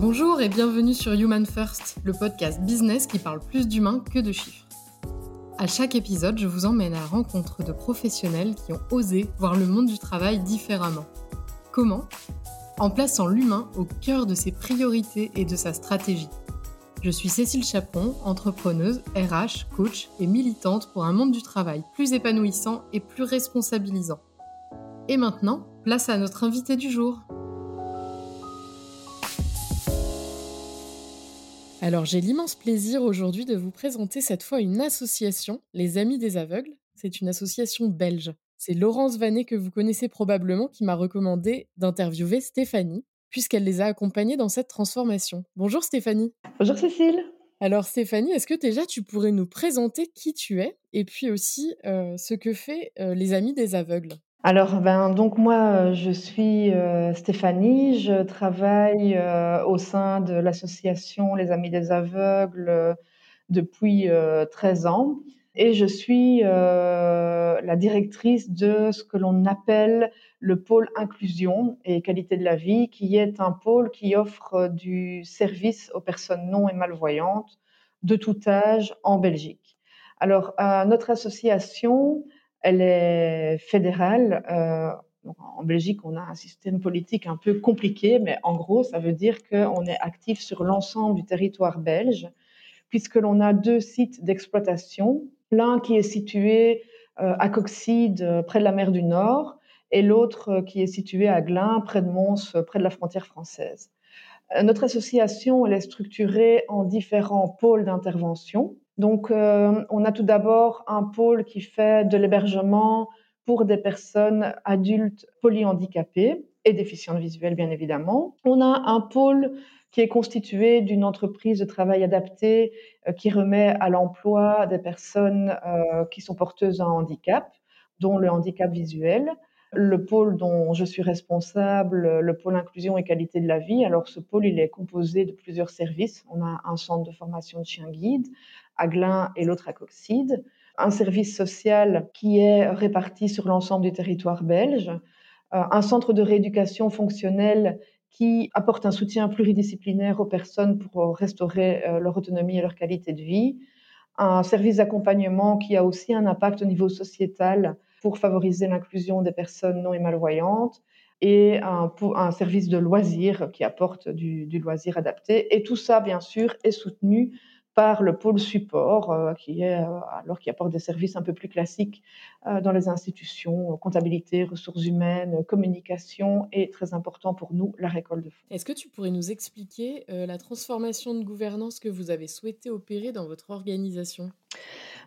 Bonjour et bienvenue sur Human First, le podcast business qui parle plus d'humains que de chiffres. À chaque épisode, je vous emmène à la rencontre de professionnels qui ont osé voir le monde du travail différemment. Comment? En plaçant l'humain au cœur de ses priorités et de sa stratégie. Je suis Cécile Chaperon, entrepreneuse, RH, coach et militante pour un monde du travail plus épanouissant et plus responsabilisant. Et maintenant, place à notre invité du jour. Alors j'ai l'immense plaisir aujourd'hui de vous présenter cette fois une association, les Amis des Aveugles. C'est une association belge. C'est Laurence Vanet que vous connaissez probablement qui m'a recommandé d'interviewer Stéphanie, puisqu'elle les a accompagnés dans cette transformation. Bonjour Stéphanie. Bonjour Cécile. Alors Stéphanie, est-ce que déjà tu pourrais nous présenter qui tu es et puis aussi euh, ce que fait euh, les Amis des Aveugles? Alors, ben, donc moi, je suis euh, Stéphanie, je travaille euh, au sein de l'association Les Amis des Aveugles euh, depuis 13 ans et je suis la directrice de ce que l'on appelle le pôle inclusion et qualité de la vie, qui est un pôle qui offre du service aux personnes non et malvoyantes de tout âge en Belgique. Alors, notre association elle est fédérale. Euh, en Belgique, on a un système politique un peu compliqué, mais en gros, ça veut dire qu'on est actif sur l'ensemble du territoire belge, puisque l'on a deux sites d'exploitation, l'un qui est situé euh, à Coxide, près de la mer du Nord, et l'autre qui est situé à Glin, près de Mons, près de la frontière française. Euh, notre association elle est structurée en différents pôles d'intervention. Donc, euh, on a tout d'abord un pôle qui fait de l'hébergement pour des personnes adultes polyhandicapées et déficientes visuelles, bien évidemment. On a un pôle qui est constitué d'une entreprise de travail adapté euh, qui remet à l'emploi des personnes euh, qui sont porteuses d'un handicap, dont le handicap visuel. Le pôle dont je suis responsable, le pôle inclusion et qualité de la vie. Alors, ce pôle, il est composé de plusieurs services. On a un centre de formation de chiens guides, à Glin et l'autre à Coxide, un service social qui est réparti sur l'ensemble du territoire belge, euh, un centre de rééducation fonctionnelle qui apporte un soutien pluridisciplinaire aux personnes pour restaurer euh, leur autonomie et leur qualité de vie, un service d'accompagnement qui a aussi un impact au niveau sociétal pour favoriser l'inclusion des personnes non et malvoyantes, et un, service de loisirs qui apporte du, du, loisir adapté. Et tout ça, bien sûr, est soutenu par le pôle support, euh, qui est, euh, alors qui apporte des services un peu plus classiques euh, dans les institutions, comptabilité, ressources humaines, communication, et très important pour nous, la récolte de fonds. Est-ce que tu pourrais nous expliquer la transformation de gouvernance que vous avez souhaité opérer dans votre organisation?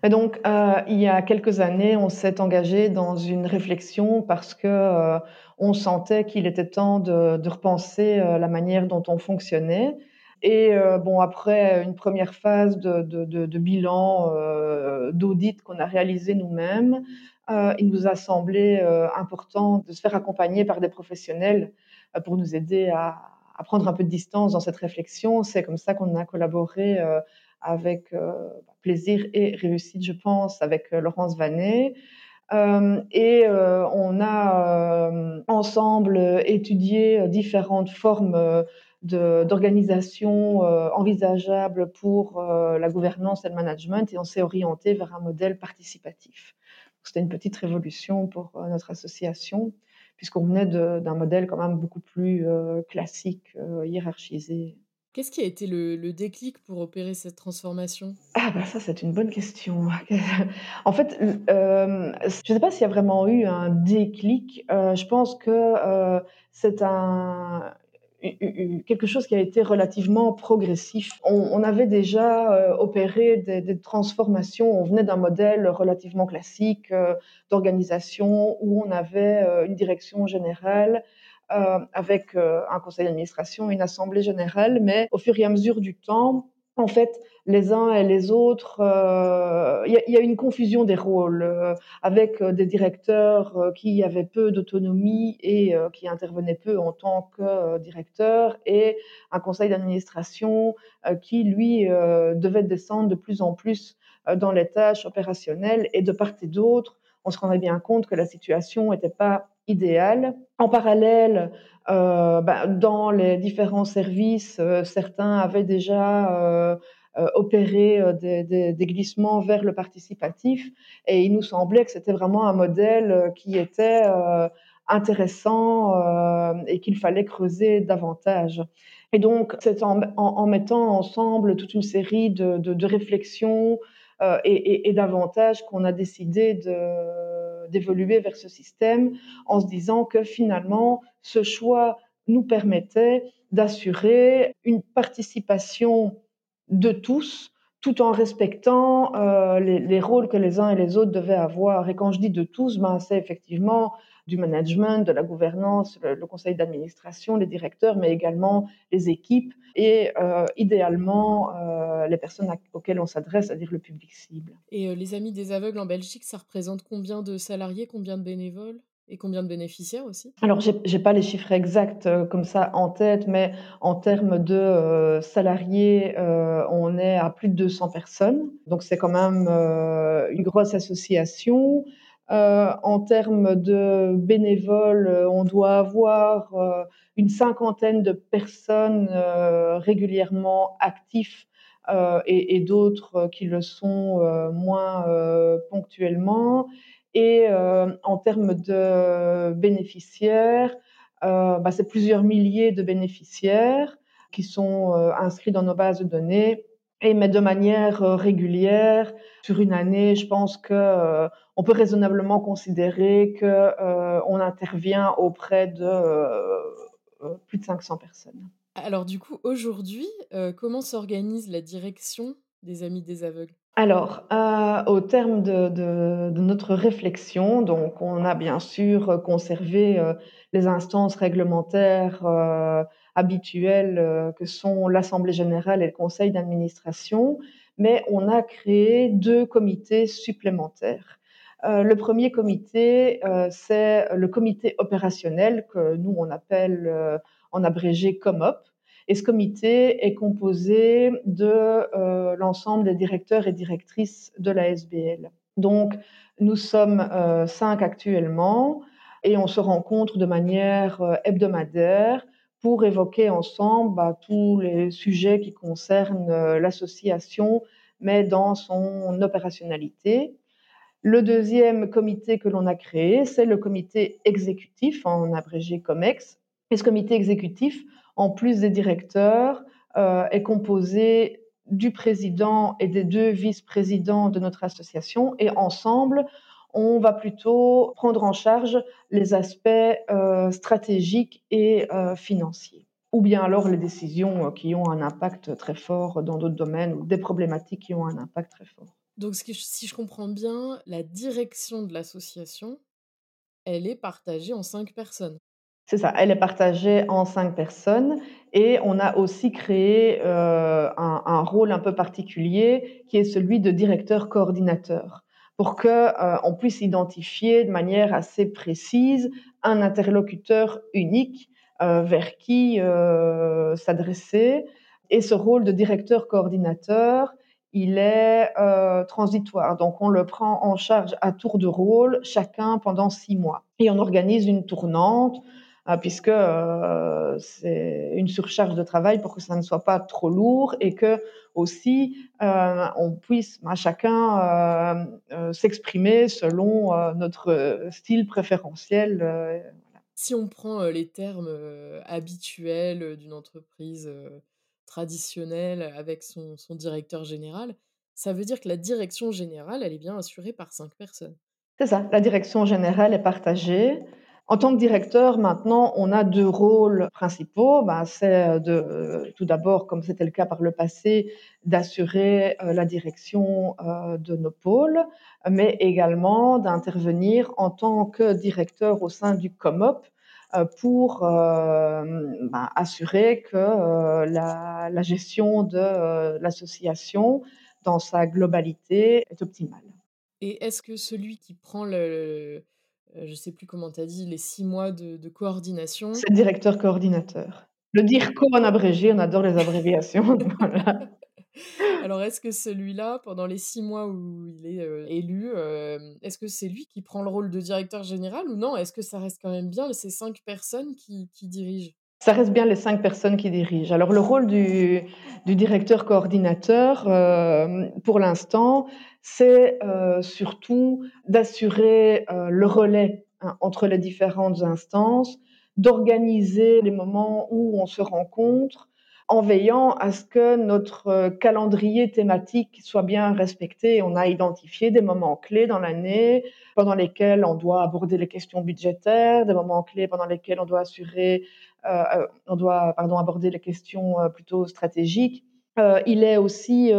Donc, il y a quelques années, on s'est engagé dans une réflexion parce que on sentait qu'il était temps de, repenser la manière dont on fonctionnait. Et euh, bon, après une première phase de, bilan, euh, d'audit qu'on a réalisé nous-mêmes, euh, il nous a semblé euh, important de se faire accompagner par des professionnels euh, pour nous aider à, prendre un peu de distance dans cette réflexion. C'est comme ça qu'on a collaboré avec plaisir et réussite, je pense, avec Laurence Vanet. Euh, et euh, on a euh, ensemble étudié différentes formes d'organisation envisageables pour la gouvernance et le management et on s'est orienté vers un modèle participatif. C'était une petite révolution pour notre association puisqu'on venait d'un modèle quand même beaucoup plus classique, hiérarchisé. Qu'est-ce qui a été le, déclic pour opérer cette transformation? Ah bah ça c'est une bonne question. en fait, euh, je ne sais pas s'il y a vraiment eu un déclic. Euh, je pense que euh, c'est un quelque chose qui a été relativement progressif. On, avait déjà opéré des, transformations. On venait d'un modèle relativement classique d'organisation où on avait une direction générale avec euh, un conseil d'administration, une assemblée générale, mais au fur et à mesure du temps, en fait, les uns et les autres, euh, il euh, y, y, a une confusion des rôles euh, avec des directeurs euh, qui avaient peu d'autonomie et qui intervenaient peu en tant que directeur et un conseil d'administration qui, lui, devait descendre de plus en plus dans les tâches opérationnelles et de part et d'autre, on se rendait bien compte que la situation n'était pas idéale. En parallèle, euh, ben, dans les différents services, euh, certains avaient déjà euh, opéré des, glissements vers le participatif et il nous semblait que c'était vraiment un modèle qui était intéressant et qu'il fallait creuser davantage. Et donc, c'est en, mettant ensemble toute une série de réflexions euh, et, d'avantages qu'on a décidé d'évoluer vers ce système en se disant que finalement, ce choix nous permettait d'assurer une participation de tous tout en respectant euh, les, les, rôles que les uns et les autres devaient avoir. Et quand je dis de tous, ben, c'est effectivement du management, de la gouvernance, le, le conseil d'administration, les directeurs, mais également les équipes et euh, idéalement euh, les personnes auxquelles on s'adresse, c'est-à-dire le public cible. Et euh, les Amis des aveugles en Belgique, ça représente combien de salariés, combien de bénévoles et combien de bénéficiaires aussi? Alors, je n'ai pas les chiffres exacts euh, comme ça en tête, mais en termes de euh, salariés, euh, on est à plus de 200 personnes. Donc, c'est quand même une grosse association. Euh, en termes de bénévoles, euh, on doit avoir euh, une cinquantaine de personnes régulièrement actives et, d'autres qui le sont moins ponctuellement. Et en termes de bénéficiaires, bah, c'est plusieurs milliers de bénéficiaires qui sont inscrits dans nos bases de données et mais de manière régulière sur une année, je pense que on peut raisonnablement considérer qu'on euh, intervient auprès de euh, euh, plus de 500 personnes. Alors du coup, aujourd'hui, euh, comment s'organise la direction des Amis des aveugles? Alors, euh, au terme de, notre réflexion, donc on a bien sûr conservé euh, les instances réglementaires euh, habituelles que sont l'Assemblée générale et le Conseil d'administration, mais on a créé deux comités supplémentaires. Euh, le premier comité, euh, c'est le comité opérationnel que nous, on appelle euh, en abrégé COMOP. Et ce comité est composé de l'ensemble des directeurs et directrices de la SBL. Donc, nous sommes cinq actuellement et on se rencontre de manière hebdomadaire pour évoquer ensemble bah, tous les sujets qui concernent l'association, mais dans son opérationnalité. Le deuxième comité que l'on a créé, c'est le comité exécutif, en abrégé COMEX. Et ce comité exécutif, en plus des directeurs, euh, est composé du président et des deux vice-présidents de notre association. Et ensemble, on va plutôt prendre en charge les aspects euh, stratégiques et euh, financiers. Ou bien alors les décisions qui ont un impact très fort dans d'autres domaines ou des problématiques qui ont un impact très fort. Donc, si je comprends bien, la direction de l'association, elle est partagée en cinq personnes. C'est ça, elle est partagée en cinq personnes et on a aussi créé euh, un, rôle un peu particulier qui est celui de directeur coordinateur pour que euh, on puisse identifier de manière assez précise un interlocuteur unique euh, vers qui s'adresser. Et ce rôle de directeur coordinateur, il est transitoire. Donc, on le prend en charge à tour de rôle, chacun pendant six mois. Et on organise une tournante, puisque euh, c'est une surcharge de travail pour que ça ne soit pas trop lourd et que aussi euh, on puisse à chacun euh, s'exprimer selon notre style préférentiel. Voilà. Si on prend les termes habituels d'une entreprise traditionnelle avec son, son, directeur général, ça veut dire que la direction générale, elle est bien assurée par cinq personnes. C'est ça, la direction générale est partagée. En tant que directeur, maintenant, on a deux rôles principaux. Ben, c'est de, euh, tout d'abord, comme c'était le cas par le passé, d'assurer euh, la direction euh, de nos pôles, mais également d'intervenir en tant que directeur au sein du COMOP pour euh, ben, assurer que euh, la, gestion de euh, l'association dans sa globalité est optimale. Et est-ce que celui qui prend le, je ne sais plus comment tu as dit, les six mois de, de coordination... C'est le directeur coordinateur. Le DIRCO en abrégé, on adore les abréviations. voilà. Alors, est-ce que celui-là, pendant les six mois où il est élu, est-ce que c'est lui qui prend le rôle de directeur général ou non? Est-ce que ça reste quand même bien ces cinq personnes qui, qui dirigent? Ça reste bien les cinq personnes qui dirigent. Alors le rôle du, du directeur coordinateur, euh, pour l'instant, c'est euh, surtout d'assurer euh, le relais hein, entre les différentes instances, d'organiser les moments où on se rencontre, en veillant à ce que notre euh, calendrier thématique soit bien respecté. On a identifié des moments clés dans l'année pendant lesquels on doit aborder les questions budgétaires, des moments clés pendant lesquels on doit assurer, on doit pardon aborder les questions plutôt stratégiques. Il est aussi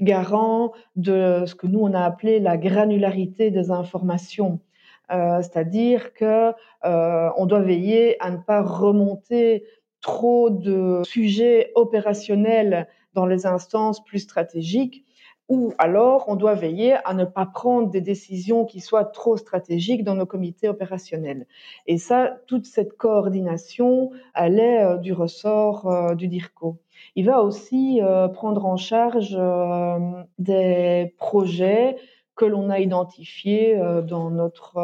garant de ce que nous on a appelé la granularité des informations. c'est-à-dire que on doit veiller à ne pas remonter trop de sujets opérationnels dans les instances plus stratégiques, ou alors on doit veiller à ne pas prendre des décisions qui soient trop stratégiques dans nos comités opérationnels. Et ça, toute cette coordination, elle est euh, du ressort euh, du DIRCO. Il va aussi euh, prendre en charge des projets que l'on a identifiés dans notre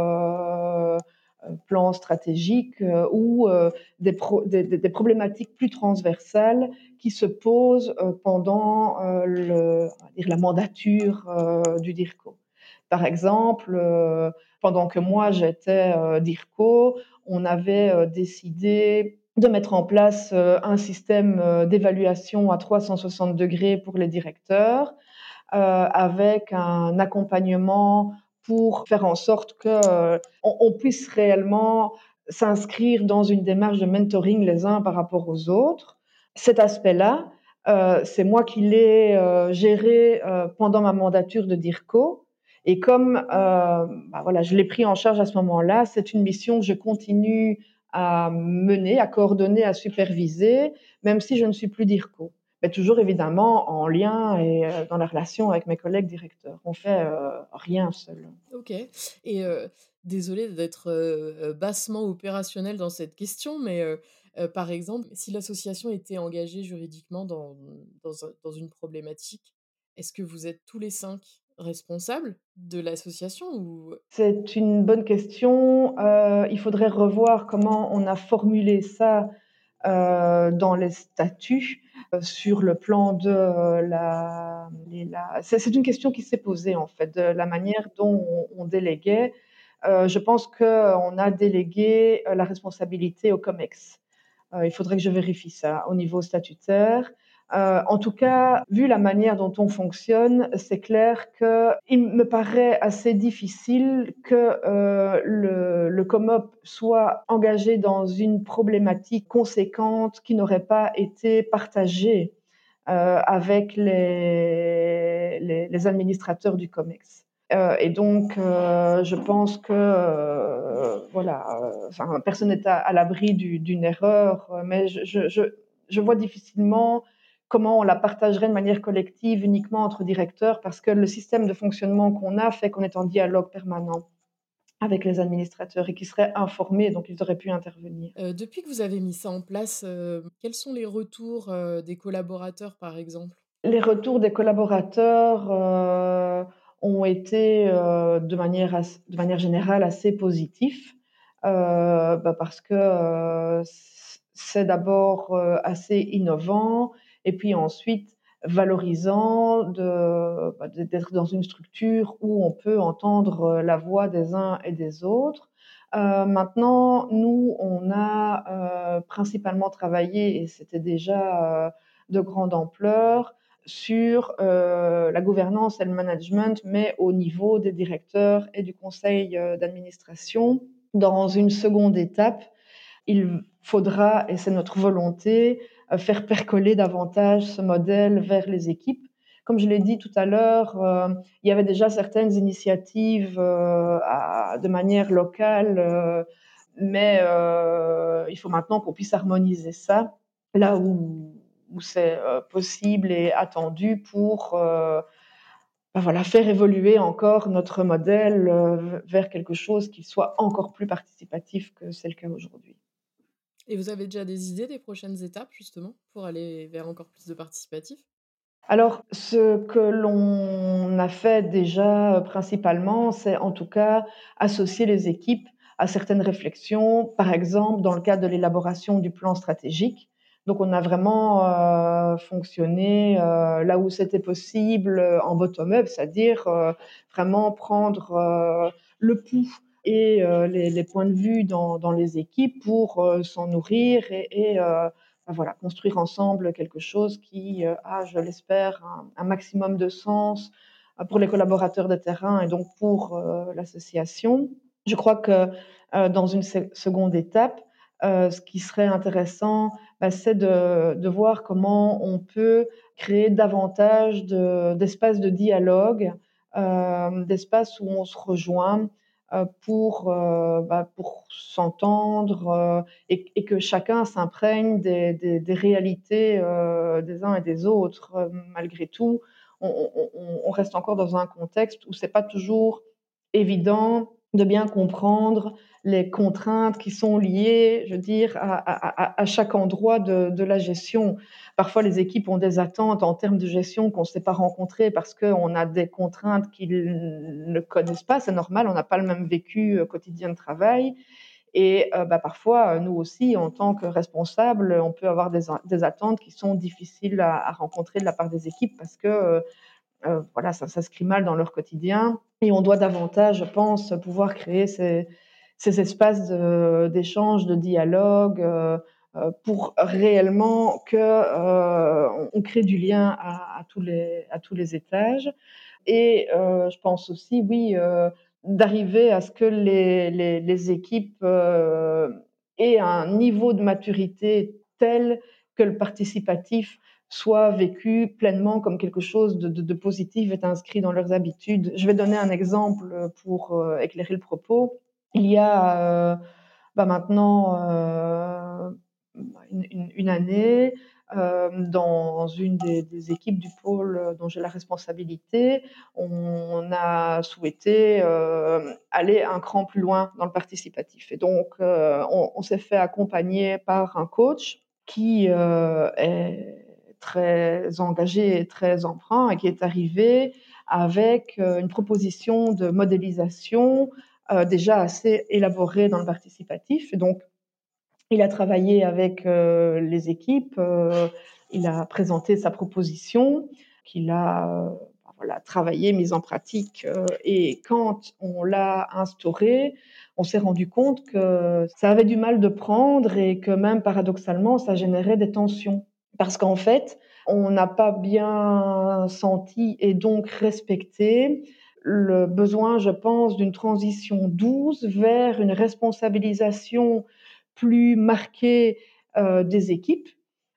plan stratégique euh, ou euh, des, des, problématiques plus transversales qui se posent euh, pendant le, la mandature du DIRCO. Par exemple, pendant que moi j'étais DIRCO, on avait décidé de mettre en place un système d'évaluation à 360 degrés pour les directeurs, avec un accompagnement pour faire en sorte que euh, on, puisse réellement s'inscrire dans une démarche de mentoring les uns par rapport aux autres. Cet aspect-là, euh, c'est moi qui l'ai euh, géré pendant ma mandature de DIRCO. Et comme bah voilà, je l'ai pris en charge à ce moment-là, c'est une mission que je continue à mener, à coordonner, à superviser, même si je ne suis plus DIRCO mais toujours évidemment en lien et euh, dans la relation avec mes collègues directeurs. On fait euh, rien seul. Ok. Et euh, d'être bassement opérationnel dans cette question, mais par exemple, si l'association était engagée juridiquement dans, dans une problématique, est-ce que vous êtes tous les cinq responsables de l'association ou... C'est une bonne question. il faudrait revoir comment on a formulé ça dans les statuts. Euh, sur le plan de euh, la, c'est une question qui s'est posée en fait de la manière dont on, déléguait. Euh, je pense qu'on a délégué la responsabilité au COMEX. il faudrait que je vérifie ça au niveau statutaire. Euh, en tout cas, vu la manière dont on fonctionne, c'est clair qu'il me paraît assez difficile que euh, le, le COMOP soit engagé dans une problématique conséquente qui n'aurait pas été partagée euh, avec les, les, les, administrateurs du COMEX. Euh, et donc, euh, je pense que euh, voilà, enfin, personne n'est à, l'abri d'une erreur, mais je, je, je vois difficilement comment on la partagerait de manière collective uniquement entre directeurs, parce que le système de fonctionnement qu'on a fait qu'on est en dialogue permanent avec les administrateurs et qui seraient informés, donc ils auraient pu intervenir. Euh, depuis que vous avez mis ça en place, euh, quels sont les retours euh, des collaborateurs, par exemple? Les retours des collaborateurs ont été de, manière de manière générale assez positifs, bah, parce que c'est d'abord assez innovant et puis ensuite valorisant bah, d'être dans une structure où on peut entendre euh, la voix des uns et des autres. Euh, maintenant, nous, on a euh, principalement travaillé, et c'était déjà de grande ampleur, sur la gouvernance et le management, mais au niveau des directeurs et du conseil d'administration. Dans une seconde étape, il faudra, et c'est notre volonté, faire percoler davantage ce modèle vers les équipes. Comme je l'ai dit tout à l'heure, euh, il y avait déjà certaines initiatives euh, de manière locale, mais il faut maintenant qu'on puisse harmoniser ça là où, c'est possible et attendu pour ben voilà, faire évoluer encore notre modèle vers quelque chose qui soit encore plus participatif que c'est le cas aujourd'hui. Et vous avez déjà des idées des prochaines étapes, justement, pour aller vers encore plus de participatifs? Alors, ce que l'on a fait déjà principalement, c'est en tout cas associer les équipes à certaines réflexions, par exemple dans le cadre de l'élaboration du plan stratégique. Donc, on a vraiment euh, fonctionné euh, là où c'était possible en bottom-up, c'est-à-dire euh, vraiment prendre le pouls et les, points de vue dans, les équipes pour s'en nourrir et, voilà, construire ensemble quelque chose qui a, je l'espère, un, maximum de sens pour les collaborateurs de terrain et donc pour l'association. Je crois que dans une seconde étape, ce qui serait intéressant, bah, c'est de, voir comment on peut créer davantage d'espaces de, dialogue, d'espaces où on se rejoint pour, bah, pour s'entendre et, que chacun s'imprègne des, réalités des uns et des autres. malgré tout, on, on, reste encore dans un contexte où c'est pas toujours évident de bien comprendre les contraintes qui sont liées, je veux dire, à, chaque endroit de, la gestion. Parfois, les équipes ont des attentes en termes de gestion qu'on ne sait pas rencontrer parce qu'on a des contraintes qu'ils ne connaissent pas. C'est normal, on n'a pas le même vécu euh, quotidien de travail. Et euh, bah, parfois, nous aussi, en tant que responsables, on peut avoir des, attentes qui sont difficiles à, rencontrer de la part des équipes parce que euh, euh, voilà, ça s'inscrit mal dans leur quotidien. Et on doit davantage, je pense, pouvoir créer ces, espaces d'échange, de, dialogue, euh, euh, pour réellement que on crée du lien à, tous les, à tous les étages. Et je pense aussi, oui, d'arriver à ce que les, les équipes aient un niveau de maturité tel que le participatif soit vécu pleinement comme quelque chose de, positif, est inscrit dans leurs habitudes. Je vais donner un exemple pour euh, éclairer le propos. Il y a euh, bah maintenant euh, une, année, dans une des, équipes du pôle dont j'ai la responsabilité, on, a souhaité aller un cran plus loin dans le participatif. Et donc, on, on s'est fait accompagner par un coach qui est très engagé et très emprunt et qui est arrivé avec euh, une proposition de modélisation euh, déjà assez élaborée dans le participatif. Donc, il a travaillé avec euh, les équipes, il a présenté sa proposition, qu'il a voilà, travaillé, mise en pratique. et quand on l'a instauré, on s'est rendu compte que ça avait du mal de prendre et que même paradoxalement, ça générait des tensions. Parce qu'en fait, on n'a pas bien senti et donc respecté le besoin, je pense, d'une transition douce vers une responsabilisation plus marquée euh, des équipes.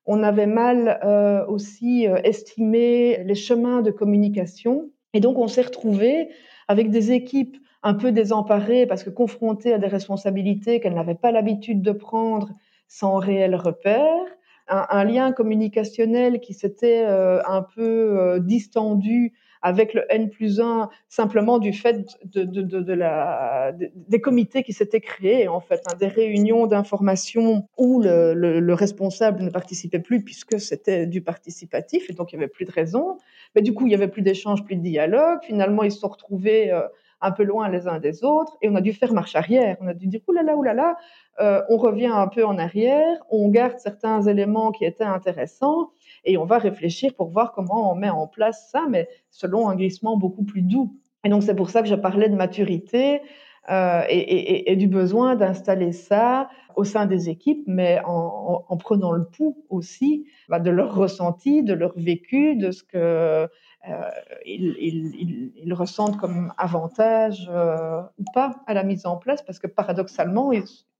On avait mal euh, aussi euh, estimé les chemins de communication et donc on s'est retrouvé avec des équipes un peu désemparées parce que confrontées à des responsabilités qu'elles n'avaient pas l'habitude de prendre sans réel repère un, lien communicationnel qui s'était euh, un peu euh, distendu avec le N plus 1 simplement du fait de, la, des comités qui s'étaient créés, en fait, hein, des réunions d'information où le, le, responsable ne participait plus puisque c'était du participatif et donc il n'y avait plus de raison. Mais du coup, il n'y avait plus d'échange, plus de dialogue. Finalement, ils se sont retrouvés euh, un peu loin les uns des autres et on a dû faire marche arrière. On a dû dire oulala, oulala, euh, on revient un peu en arrière, on garde certains éléments qui étaient intéressants et on va réfléchir pour voir comment on met en place ça, mais selon un glissement beaucoup plus doux. Et donc c'est pour ça que je parlais de maturité euh, et, du besoin d'installer ça au sein des équipes, mais en, prenant le pouls aussi bah, de leur ressenti, de leur vécu, de ce que euh, ils, ressentent comme avantage euh, ou pas à la mise en place, parce que paradoxalement,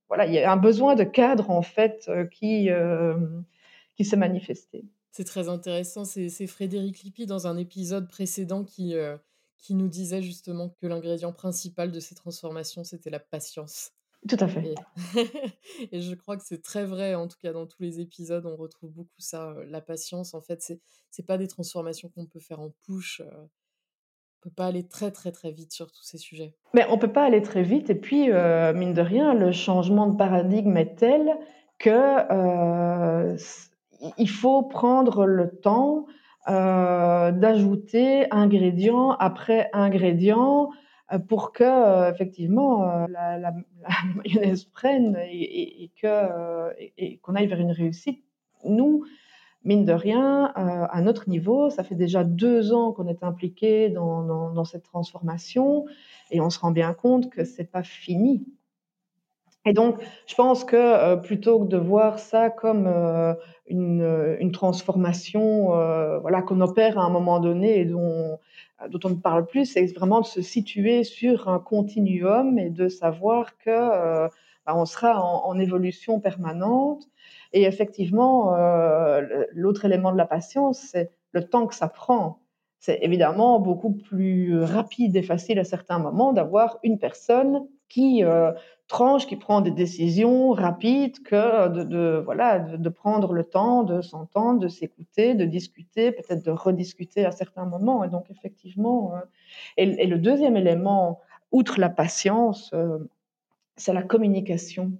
voilà, il y a un besoin de cadre en fait euh, qui, qui s'est manifesté. C'est très intéressant. C'est Frédéric Lippi dans un épisode précédent qui, qui nous disait justement que l'ingrédient principal de ces transformations, c'était la patience. Tout à fait. Et, je crois que c'est très vrai, en tout cas dans tous les épisodes, on retrouve beaucoup ça, la patience. En fait, c'est c'est pas des transformations qu'on peut faire en push. on peut pas aller très très très vite sur tous ces sujets. Mais on peut pas aller très vite. Et puis, mine de rien, le changement de paradigme est tel que il faut prendre le temps d'ajouter ingrédient après ingrédient pour que effectivement la, la, mayonnaise prenne et, que qu'on aille vers une réussite. Nous, mine de rien, à notre niveau, ça fait déjà deux ans qu'on est impliqué dans, dans, cette transformation et on se rend bien compte que c'est pas fini. Et donc, je pense que euh, plutôt que de voir ça comme euh, une, euh, une, transformation voilà, qu'on opère à un moment donné et dont, dont on ne parle plus, c'est vraiment de se situer sur un continuum et de savoir que bah, on sera en, en, évolution permanente. Et effectivement, l'autre élément de la patience, c'est le temps que ça prend. C'est évidemment beaucoup plus rapide et facile à certains moments d'avoir une personne qui euh, tranche, qui prend des décisions rapides, que de, voilà, de, prendre le temps de s'entendre, de s'écouter, de discuter, peut-être de rediscuter à certains moments. Et donc effectivement, euh, et, le deuxième élément, outre la patience, euh, c'est la communication,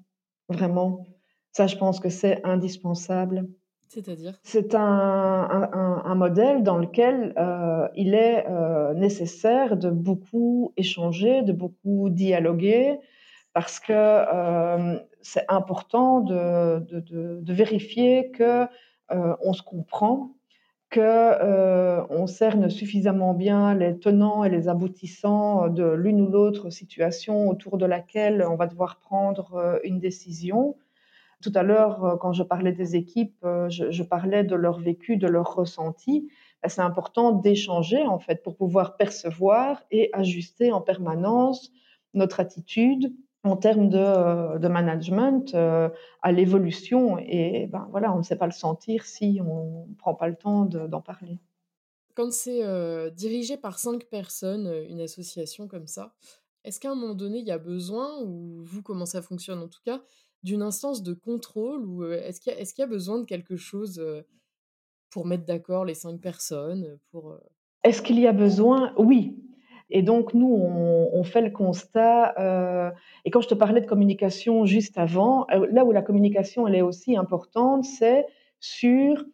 vraiment. Ça, je pense que c'est indispensable. C'est-à-dire? C'est un, un, modèle dans lequel euh, il est euh, nécessaire de beaucoup échanger, de beaucoup dialoguer, parce que euh, c'est important de, de, de, vérifier que on se comprend, que on cerne suffisamment bien les tenants et les aboutissants de l'une ou l'autre situation autour de laquelle on va devoir prendre une décision tout à l'heure, euh, quand je parlais des équipes, euh, je, parlais de leur vécu, de leur ressenti. Ben, c'est important d'échanger en fait pour pouvoir percevoir et ajuster en permanence notre attitude en termes de, euh, management à l'évolution. Et ben, voilà, on ne sait pas le sentir si on ne prend pas le temps d'en parler. Quand c'est dirigé par cinq personnes, une association comme ça, est-ce qu'à un moment donné, il y a besoin, ou vous, comment ça fonctionne en tout cas, d'une instance de contrôle ou est-ce qu'il y, est qu y, a besoin de quelque chose pour mettre d'accord les cinq personnes pour, Est-ce qu'il y a besoin? Oui. Et donc, nous, on, fait le constat. Et quand je te parlais de communication juste avant, là où la communication elle est aussi importante, c'est sur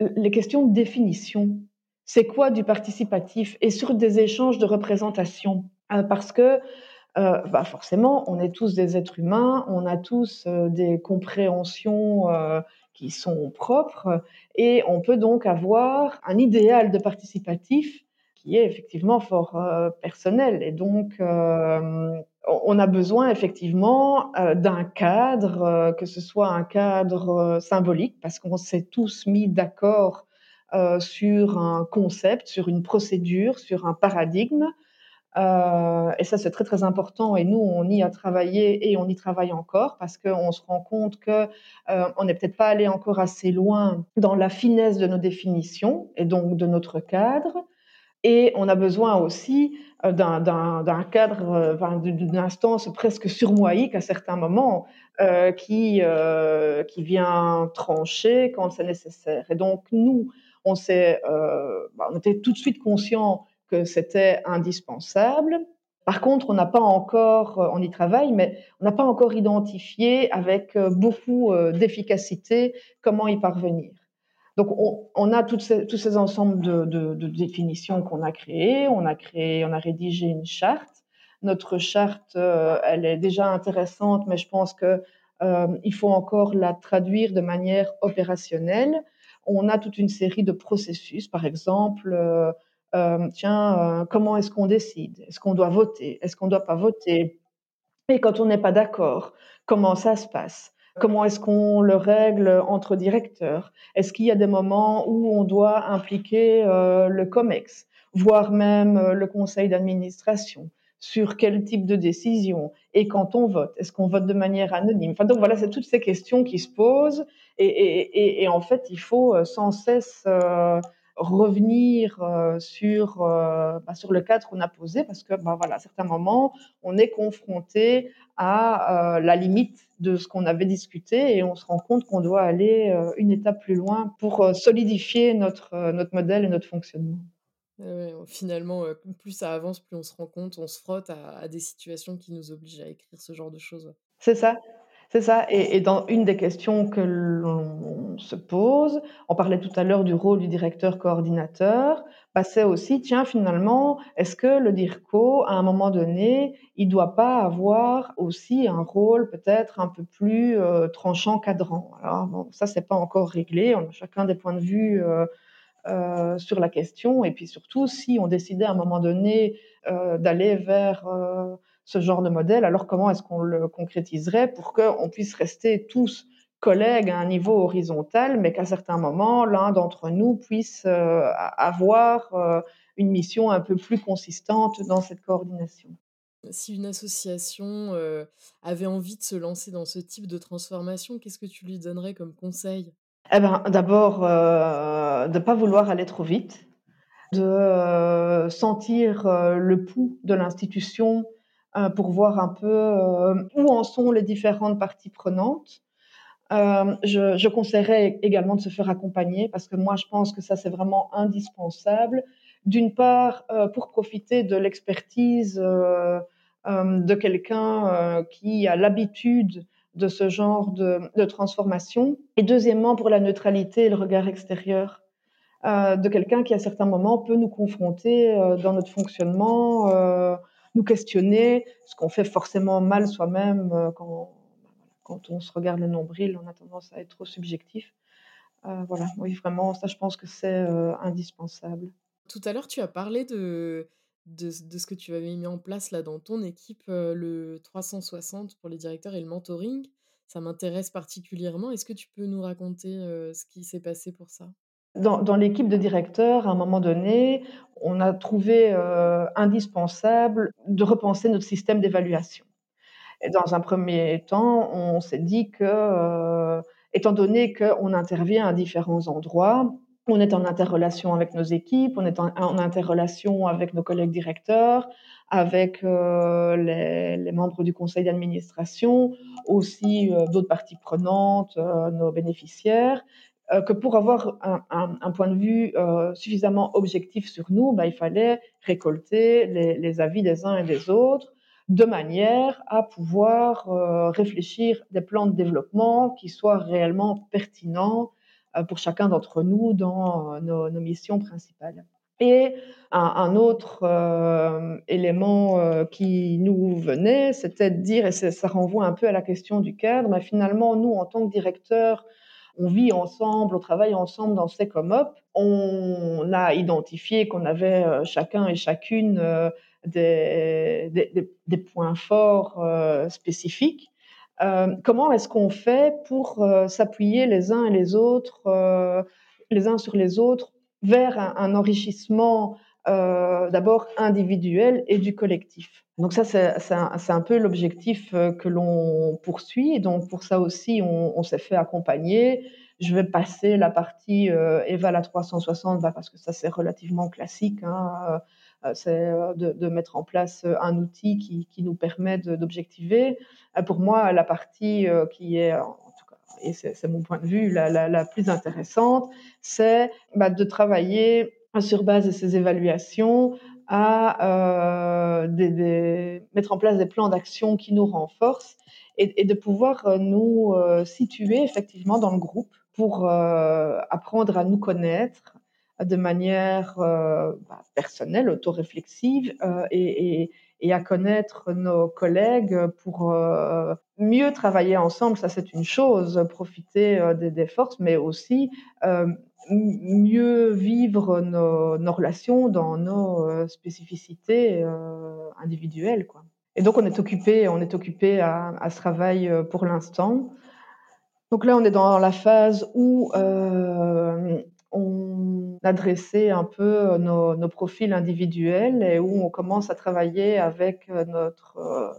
les questions de définition. C'est quoi du participatif Et sur des échanges de représentation? Euh, parce que euh, bah forcément, on est tous des êtres humains, on a tous euh, des compréhensions euh, qui sont propres, et on peut donc avoir un idéal de participatif qui est effectivement fort personnel. Et donc, on a besoin effectivement d'un cadre, que ce soit un cadre symbolique, parce qu'on s'est tous mis d'accord sur un concept, sur une procédure, sur un paradigme, euh, et ça, c'est très très important. Et nous, on y a travaillé et on y travaille encore parce qu'on se rend compte que euh, on n'est peut-être pas allé encore assez loin dans la finesse de nos définitions et donc de notre cadre. Et on a besoin aussi euh, d'un cadre, euh, d'une instance presque surmoïque à certains moments euh, qui, euh, qui vient trancher quand c'est nécessaire. Et donc, nous, on, s'est, bah, on était tout de suite conscients que c'était indispensable. Par contre, on n'a pas encore, euh, on y travaille, mais on n'a pas encore identifié avec euh, beaucoup euh, d'efficacité comment y parvenir. Donc, on, a tous ces ensembles de, définitions qu'on a créées. On a créé, on a rédigé une charte. Notre charte, elle est déjà intéressante, mais je pense que euh, il faut encore la traduire de manière opérationnelle. On a toute une série de processus, par exemple. Euh, tiens, euh, comment est-ce qu'on décide? Est-ce qu'on doit voter? Est-ce qu'on ne doit pas voter? Et quand on n'est pas d'accord, comment ça se passe? Comment est-ce qu'on le règle entre directeurs? Est-ce qu'il y a des moments où on doit impliquer euh, le COMEX, voire même le conseil d'administration? Sur quel type de décision? Et quand on vote, est-ce qu'on vote de manière anonyme? Enfin donc voilà, c'est toutes ces questions qui se posent. Et, en fait il faut sans cesse revenir euh, sur, euh, bah, sur le cadre qu'on a posé parce que bah, voilà, à certains moments, on est confronté à euh, la limite de ce qu'on avait discuté et on se rend compte qu'on doit aller une étape plus loin pour solidifier notre, notre modèle et notre fonctionnement. Ouais, finalement, plus ça avance, plus on se rend compte, on se frotte à, à, des situations qui nous obligent à écrire ce genre de choses. C'est ça. C'est ça. Et dans une des questions que l'on se pose, on parlait tout à l'heure du rôle du directeur coordinateur, bah, c'est aussi, tiens, finalement, est-ce que le DIRCO, à un moment donné, il doit pas avoir aussi un rôle peut-être un peu plus, heu, tranchant, cadrant? Alors bon, ça, c'est pas encore réglé, on a chacun des points de vue, heu heu, sur la question. Et puis surtout, si on décidait à un moment donné, d'aller vers, ce genre de modèle, alors comment est-ce qu'on le concrétiserait pour qu'on puisse rester tous collègues à un niveau horizontal, mais qu'à certains moments, l'un d'entre nous puisse, heu, a avoir, heu, une mission un peu plus consistante dans cette coordination? Si une association, heu, avait envie de se lancer dans ce type de transformation, qu'est-ce que tu lui donnerais comme conseil? Eh ben, d'abord, de pas vouloir aller trop vite, de, sentir, le pouls de l'institution, pour voir un peu, heu, où en sont les différentes parties prenantes. Hem, je conseillerais également de se faire accompagner parce que moi, je pense que ça, c'est vraiment indispensable. D'une part, pour profiter de l'expertise, de quelqu'un, qui a l'habitude de ce genre de transformation et deuxièmement, pour la neutralité et le regard extérieur, de quelqu'un qui, à certains moments, peut nous confronter, dans notre fonctionnement, nous questionner, ce qu'on fait forcément mal soi-même, heu, quand quand on se regarde le nombril, on a tendance à être trop subjectif. Heu, voilà, oui, vraiment, ça, je pense que c'est, heu, indispensable. Tout à l'heure, tu as parlé de de ce que tu avais mis en place là dans ton équipe, heu, le 360 pour les directeurs et le mentoring. Ça m'intéresse particulièrement. Est-ce que tu peux nous raconter, ce qui s'est passé pour ça? Dans l'équipe de directeurs, à un moment donné, on a trouvé, heu, indispensable de repenser notre système d'évaluation. Dans un premier temps, on s'est dit que, heu, étant donné qu'on intervient à différents endroits, on est en interrelation avec nos équipes, on est en interrelation avec nos collègues directeurs, avec, heu, les membres du conseil d'administration, aussi, d'autres parties prenantes, nos bénéficiaires que pour avoir un point de vue, heu, suffisamment objectif sur nous, bah, il fallait récolter les avis des uns et des autres, de manière à pouvoir, heu, réfléchir des plans de développement qui soient réellement pertinents, pour chacun d'entre nous dans, nos missions principales. Et un autre, élément, qui nous venait, c'était de dire et ça renvoie un peu à la question du cadre, bah, finalement, nous, en tant que directeurs, on vit ensemble, on travaille ensemble dans ces COMOP. On a identifié qu'on avait, heu, chacun et chacune, heu, des points forts, heu, spécifiques. Comment est-ce qu'on fait pour, s'appuyer les uns et les autres, les uns sur les autres vers un enrichissement, heu, d'abord individuel et du collectif? Donc ça, c'est un un peu l'objectif, heu, que l'on poursuit. Donc pour ça aussi, on s'est fait accompagner. Je vais passer la partie, heu, éval à 360, bah, parce que ça, c'est relativement classique, hein, heu, c'est, de mettre en place, un outil qui qui nous permet d'objectiver. Pour moi, la partie, qui est, en tout cas et c'est mon point de vue, la la la plus intéressante, c'est, bah, de travailler sur base de ces évaluations à, des mettre en place des plans d'action qui nous renforcent et de pouvoir, heu, nous, heu, situer effectivement dans le groupe pour, apprendre à nous connaître de manière, bah, personnelle, autoréflexive, et et et à connaître nos collègues pour, heu, mieux travailler ensemble. Ça, c'est une chose, profiter, heu, des forces, mais aussi, m mieux vivre nos relations dans nos, spécificités, individuelles, quoi. Et donc on est occupé on est occupé à ce travail, pour l'instant. Donc là, on est dans la phase où, on a dressé un peu nos nos profils individuels et où on commence à travailler avec, heu, notre, heu,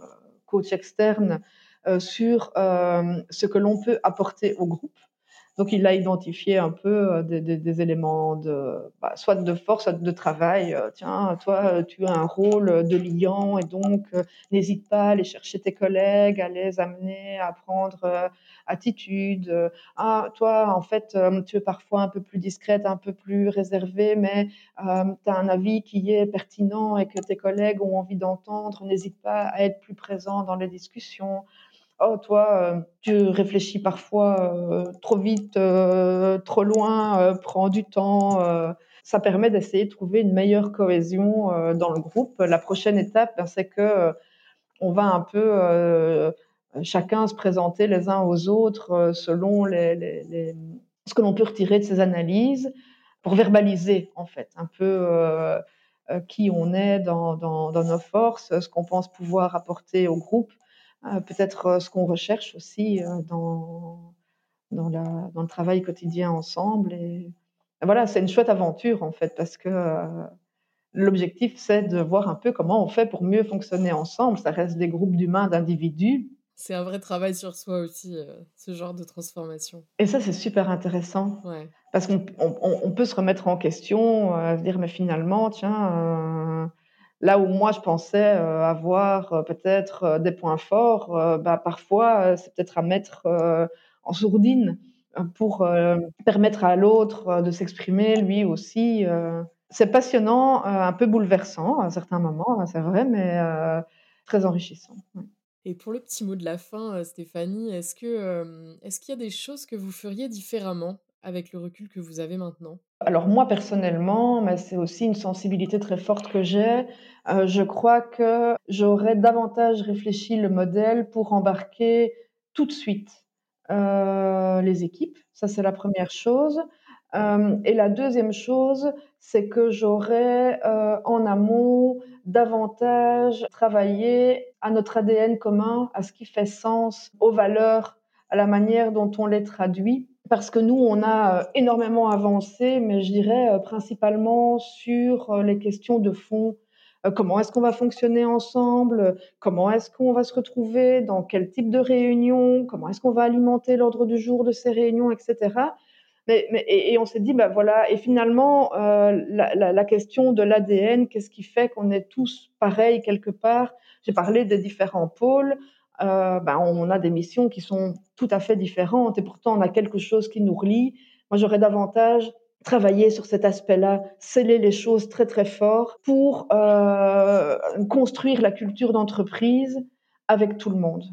coach externe, sur, ce que l'on peut apporter au groupe. Donc il a identifié un peu, heu, des des des éléments de, bah, soit de force, soit de travail, heu: «Tiens, toi, tu as un rôle, de liant et donc heu, n'hésite pas à aller chercher tes collègues, à les amener à prendre, attitude. Ah, toi, en fait, tu es parfois un peu plus discrète, un peu plus réservée, mais tu as un avis qui est pertinent et que tes collègues ont envie d'entendre, n'hésite pas à être plus présent dans les discussions». Oh toi, tu réfléchis parfois trop vite, trop loin, prends du temps. ça permet d'essayer de trouver une meilleure cohésion dans le groupe. La prochaine étape, ben, c'est que on va un peu chacun se présenter les uns aux autres selon ce que l'on peut retirer de ces analyses pour verbaliser en fait un peu euh, qui on est dans, nos forces, ce qu'on pense pouvoir apporter au groupe, euh, peut-être euh, ce qu'on recherche aussi dans, dans, le travail quotidien ensemble. Et, voilà, c'est une chouette aventure en fait, parce que l'objectif c'est de voir un peu comment on fait pour mieux fonctionner ensemble. Ça reste des groupes d'humains, d'individus. C'est un vrai travail sur soi aussi, ce genre de transformation. Et ça, c'est super intéressant. Parce qu'on peut se remettre en question, se dire, mais finalement, tiens, là où moi je pensais avoir peut-être des points forts, bah, parfois c'est peut-être à mettre en sourdine pour permettre à l'autre de s'exprimer lui aussi. c'est passionnant, un peu bouleversant à certains moments, hein, c'est vrai, mais très enrichissant. Et pour le petit mot de la fin, Stéphanie, est-ce est-ce qu'il y a des choses que vous feriez différemment? Avec le recul que vous avez maintenant? Alors moi personnellement, mais c'est aussi une sensibilité très forte que j'ai. je crois que j'aurais davantage réfléchi le modèle pour embarquer tout de suite les équipes. Ça c'est la première chose. et la deuxième chose, c'est que j'aurais en amont davantage travaillé à notre ADN commun, à ce qui fait sens, aux valeurs, à la manière dont on les traduit parce que nous, on a euh, énormément avancé, mais je dirais euh, principalement sur euh, les questions de fond. Comment est-ce qu'on va fonctionner ensemble? Comment est-ce qu'on va se retrouver? Dans quel type de réunion? Comment est-ce qu'on va alimenter l'ordre du jour de ces réunions, etc. Mais, et, on s'est dit, bah voilà, et finalement, la, la, question de l'ADN, qu'est-ce qui fait qu'on est tous pareils quelque part? J'ai parlé des différents pôles. Euh, ben, on a des missions qui sont tout à fait différentes et pourtant on a quelque chose qui nous relie. Moi, j'aurais davantage travaillé sur cet aspect-là, sceller les choses très très fort pour euh, construire la culture d'entreprise avec tout le monde.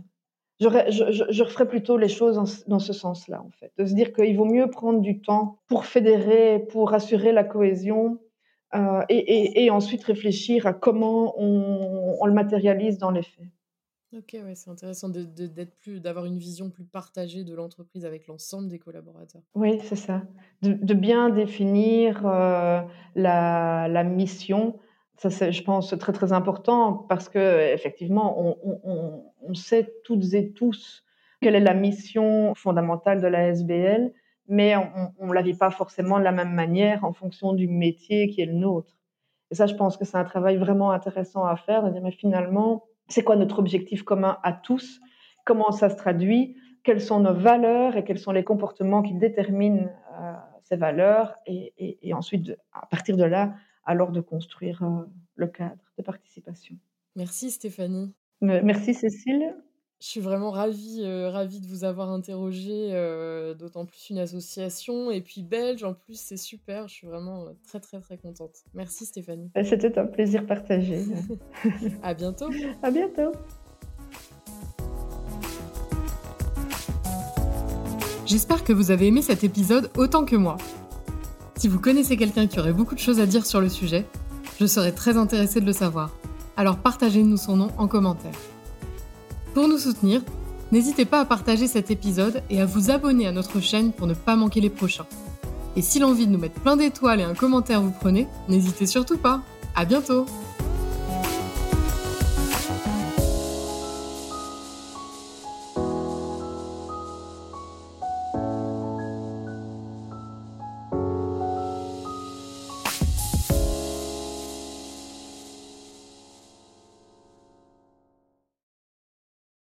Je, je, referais plutôt les choses dans, ce sens-là, en fait, de se dire qu'il vaut mieux prendre du temps pour fédérer, pour assurer la cohésion, euh, et, ensuite réfléchir à comment on le matérialise dans les faits. Ok, ouais, c'est intéressant d'être plus, d'avoir une vision plus partagée de l'entreprise avec l'ensemble des collaborateurs. Oui, c'est ça. De, bien définir euh, la, la, mission. Ça, c'est, je pense, très très important parce que effectivement, on, on, on, sait toutes et tous quelle est la mission fondamentale de la SBL, mais on ne la vit pas forcément de la même manière en fonction du métier qui est le nôtre. Et ça, je pense que c'est un travail vraiment intéressant à faire, de dire, mais finalement, c'est quoi notre objectif commun à tous, comment ça se traduit, quelles sont nos valeurs et quels sont les comportements qui déterminent euh, ces valeurs, et, ensuite, à partir de là, alors de construire euh, le cadre de participation. Merci Stéphanie. Merci Cécile. Je suis vraiment ravie, euh, ravie de vous avoir interrogé, euh, d'autant plus une association et puis belge en plus, c'est super. Je suis vraiment euh, très très très contente. Merci Stéphanie. C'était un plaisir partagé. à bientôt. À bientôt. J'espère que vous avez aimé cet épisode autant que moi. Si vous connaissez quelqu'un qui aurait beaucoup de choses à dire sur le sujet, je serais très intéressée de le savoir. Alors partagez-nous son nom en commentaire. Pour nous soutenir, n'hésitez pas à partager cet épisode et à vous abonner à notre chaîne pour ne pas manquer les prochains. Et si l'envie de nous mettre plein d'étoiles et un commentaire vous prenez, n'hésitez surtout pas. À bientôt!